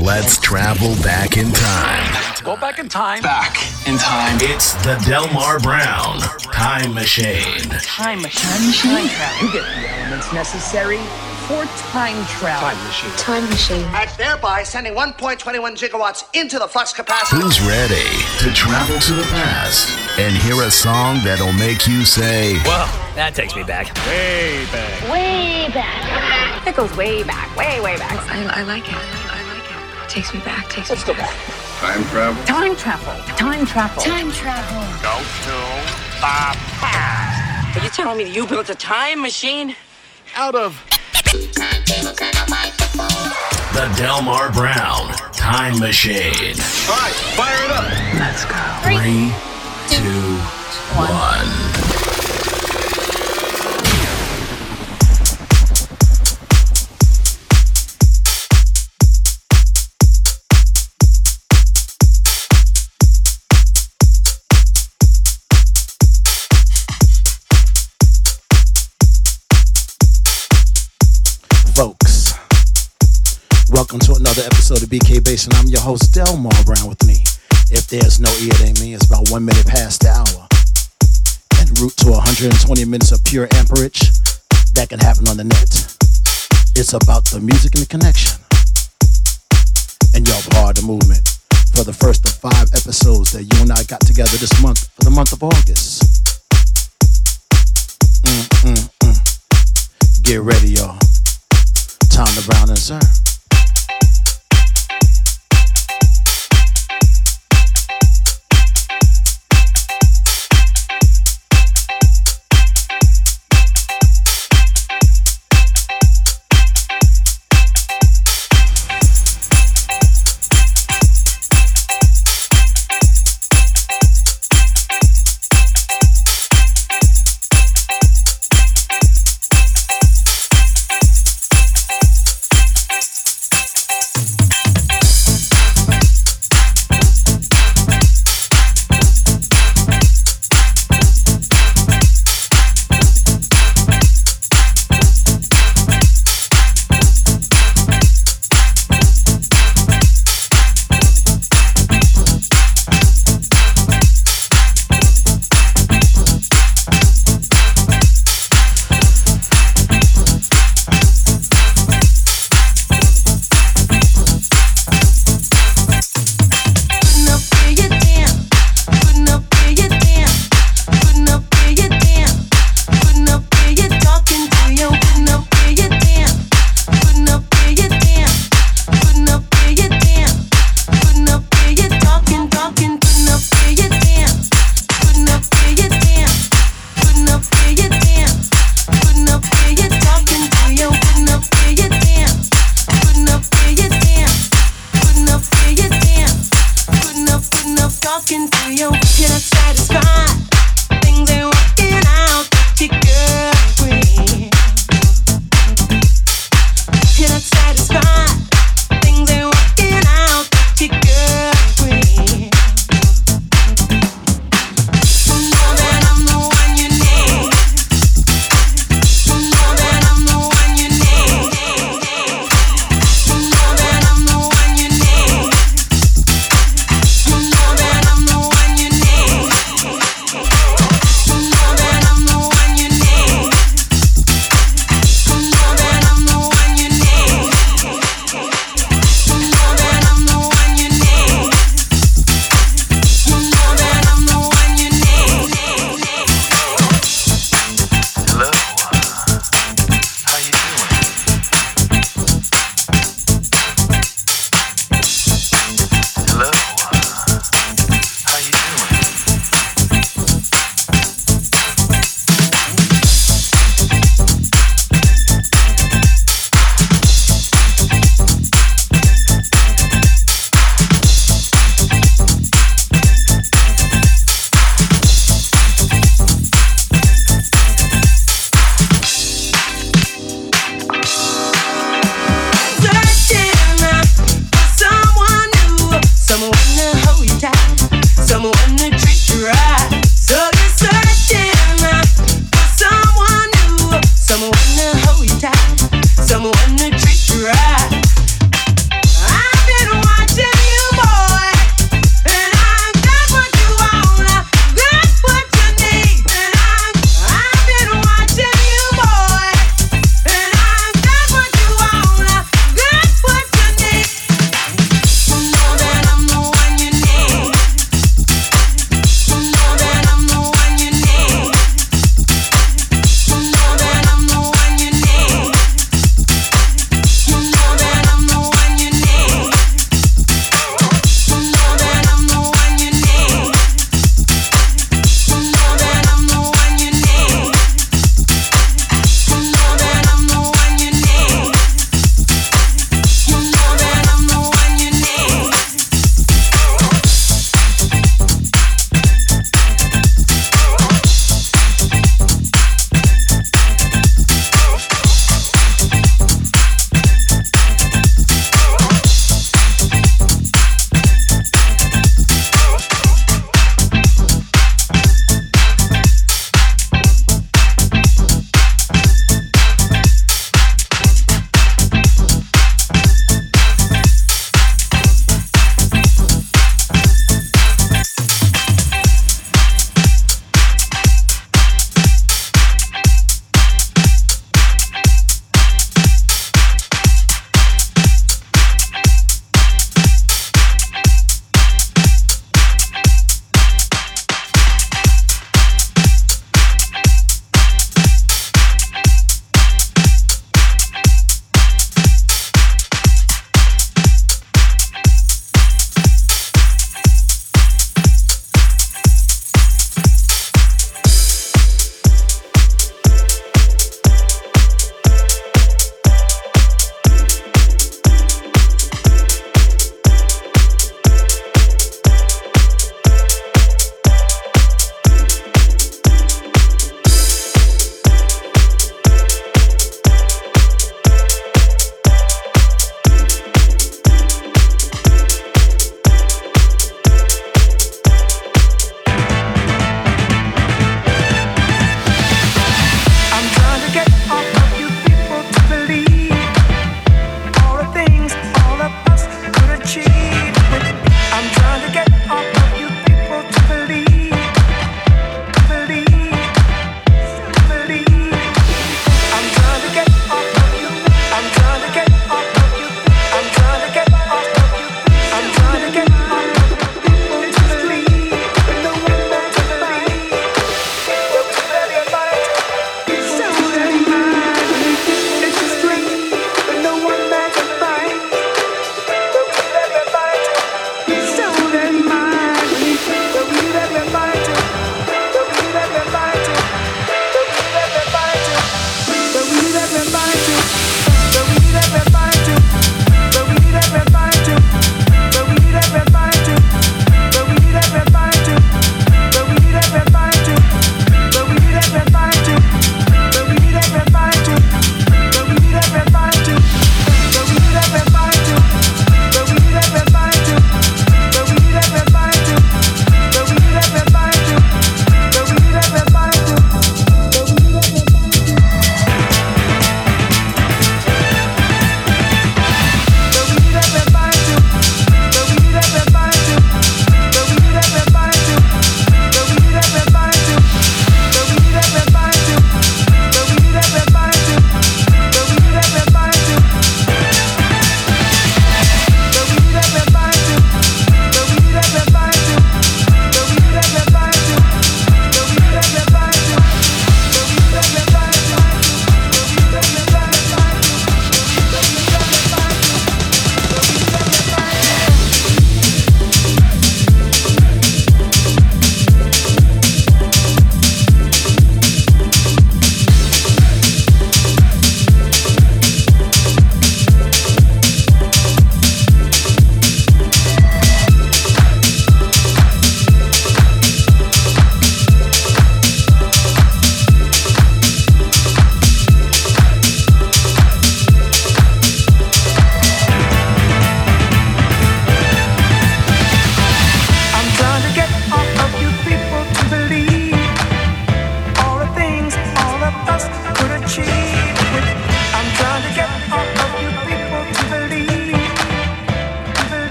Let's travel back in time. Go back in time. Back in time. It's the Delmar Brown Time Machine. Time machine. Time travel. You get the elements necessary for time travel. Time machine. Time machine. and thereby sending 1.21 gigawatts into the flux capacitor. Who's ready to travel to the past and hear a song that'll make you say, Whoa, that takes me back. Way back. Way back. It goes way back, way, way back. I, I like it. I like it. Takes me back. Takes Let's me go back. Time travel. Time travel. Time travel. Time travel. Go to the past. Are you telling me that you built a time machine? Out of The Delmar Brown Time Machine. All right, fire it up. Let's go. Three, two, one. Welcome to another episode of BK Bass, and I'm your host, Delmar Brown with me. If there's no E, it ain't me. It's about one minute past the hour. En route to 120 minutes of pure amperage. That can happen on the net. It's about the music and the connection. And y'all part of the movement for the first of five episodes that you and I got together this month for the month of August. Mm, mm, mm. Get ready, y'all. Time to Brown and Sir.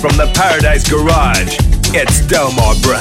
From the Paradise Garage. It's Delmar Brown.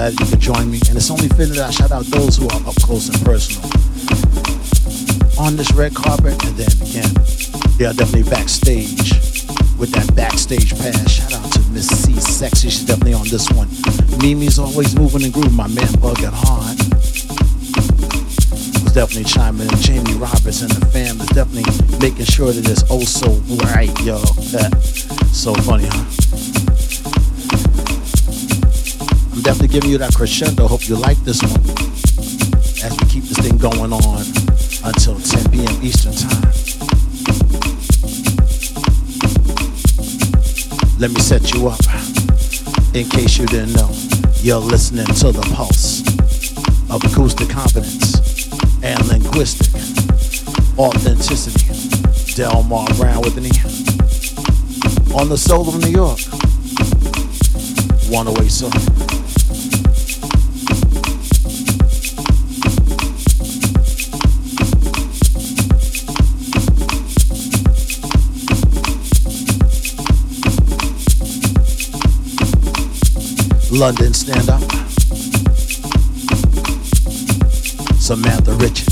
Glad you could join me. And it's only fitting that I shout out those who are up close and personal. On this red carpet, and then again, they are definitely backstage with that backstage pass. Shout out to Miss C Sexy, she's definitely on this one. Mimi's always moving and grooving, my man Bug Hard. Was definitely chiming in. Jamie Roberts and the fam is definitely making sure that it's oh so right, yo. so funny, huh? I'm definitely giving you that crescendo. Hope you like this one as we keep this thing going on until 10 p.m. Eastern Time. Let me set you up. In case you didn't know, you're listening to the pulse of acoustic confidence and linguistic authenticity. Delmar Browne with an E. On the soul of New York. One away London stand up. Samantha Richards.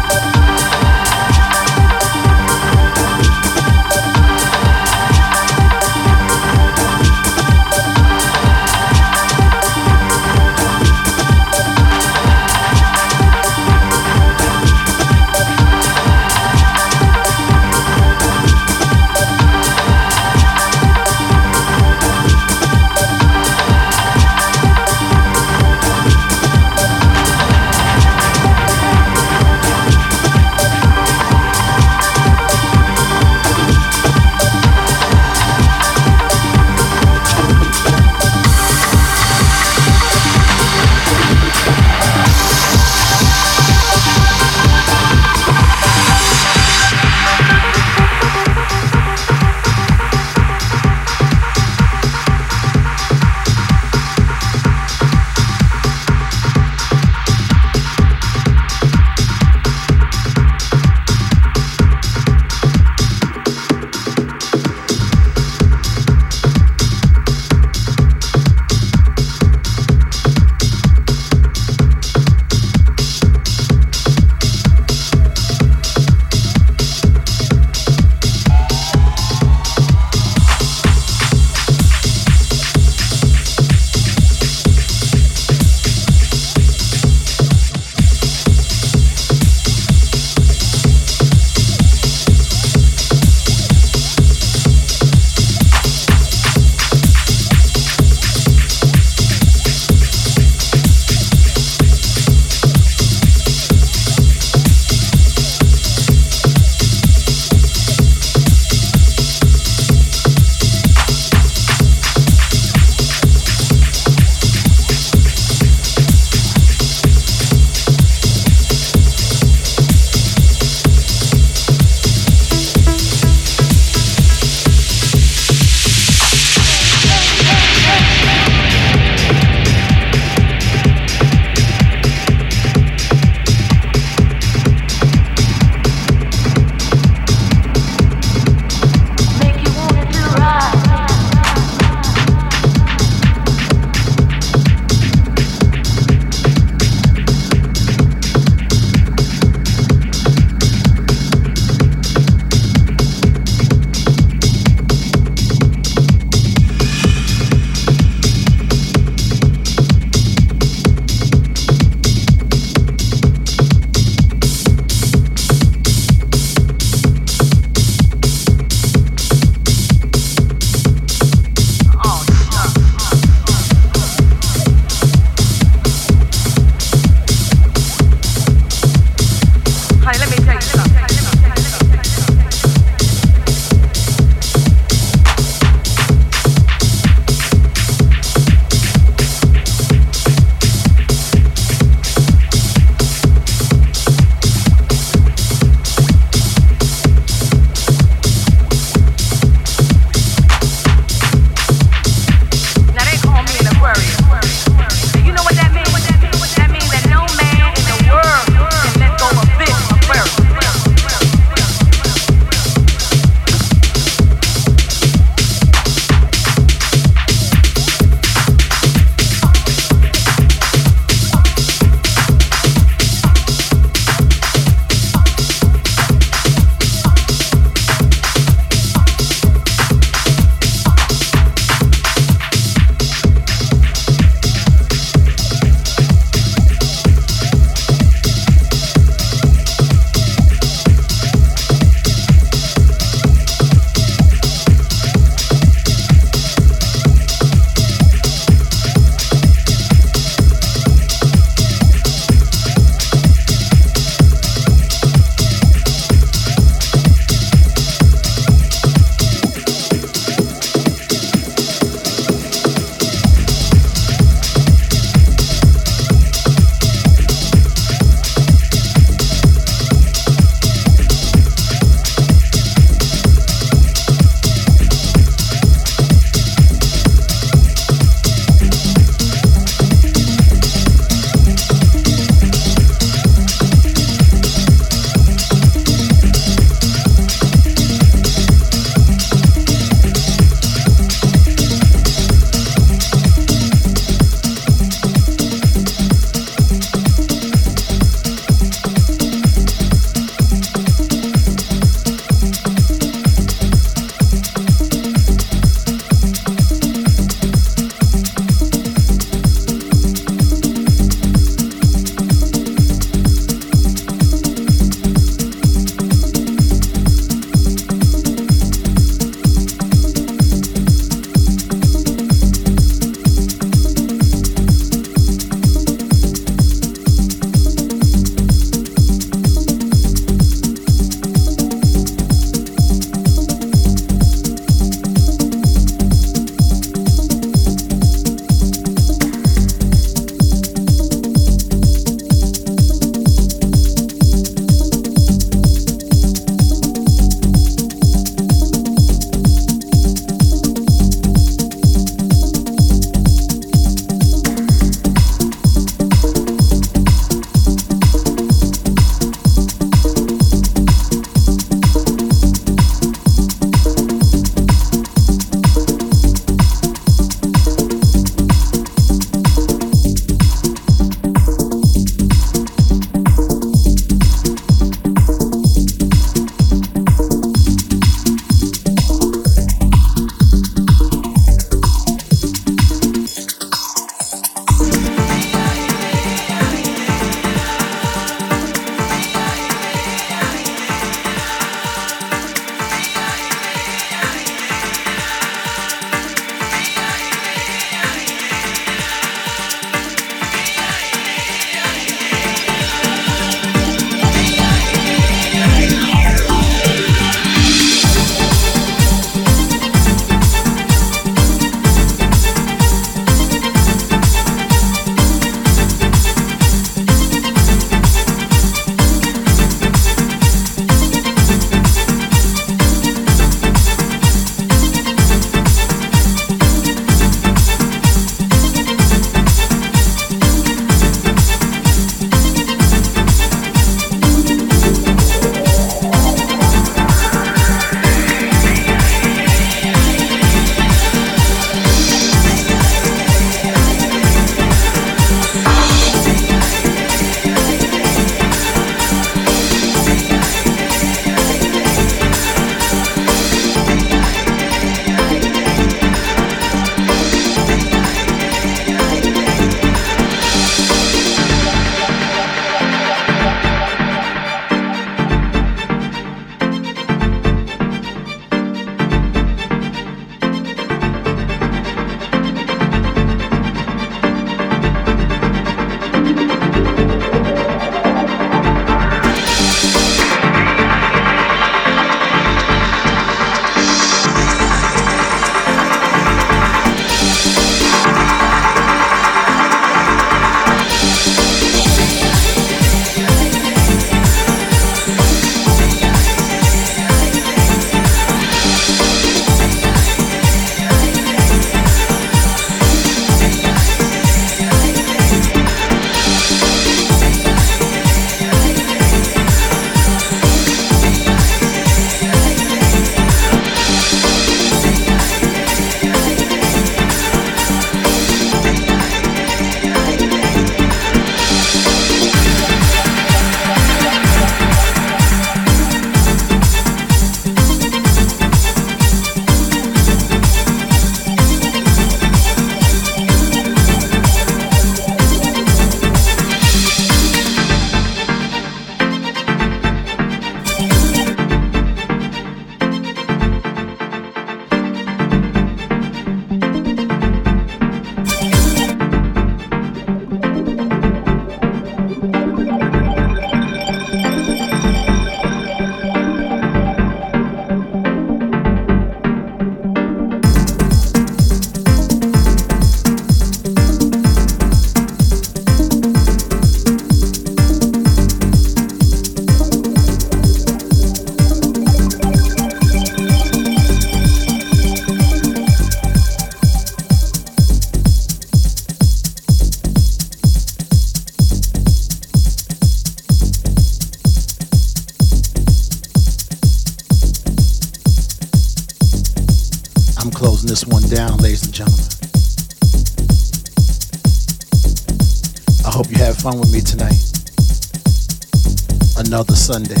Sunday,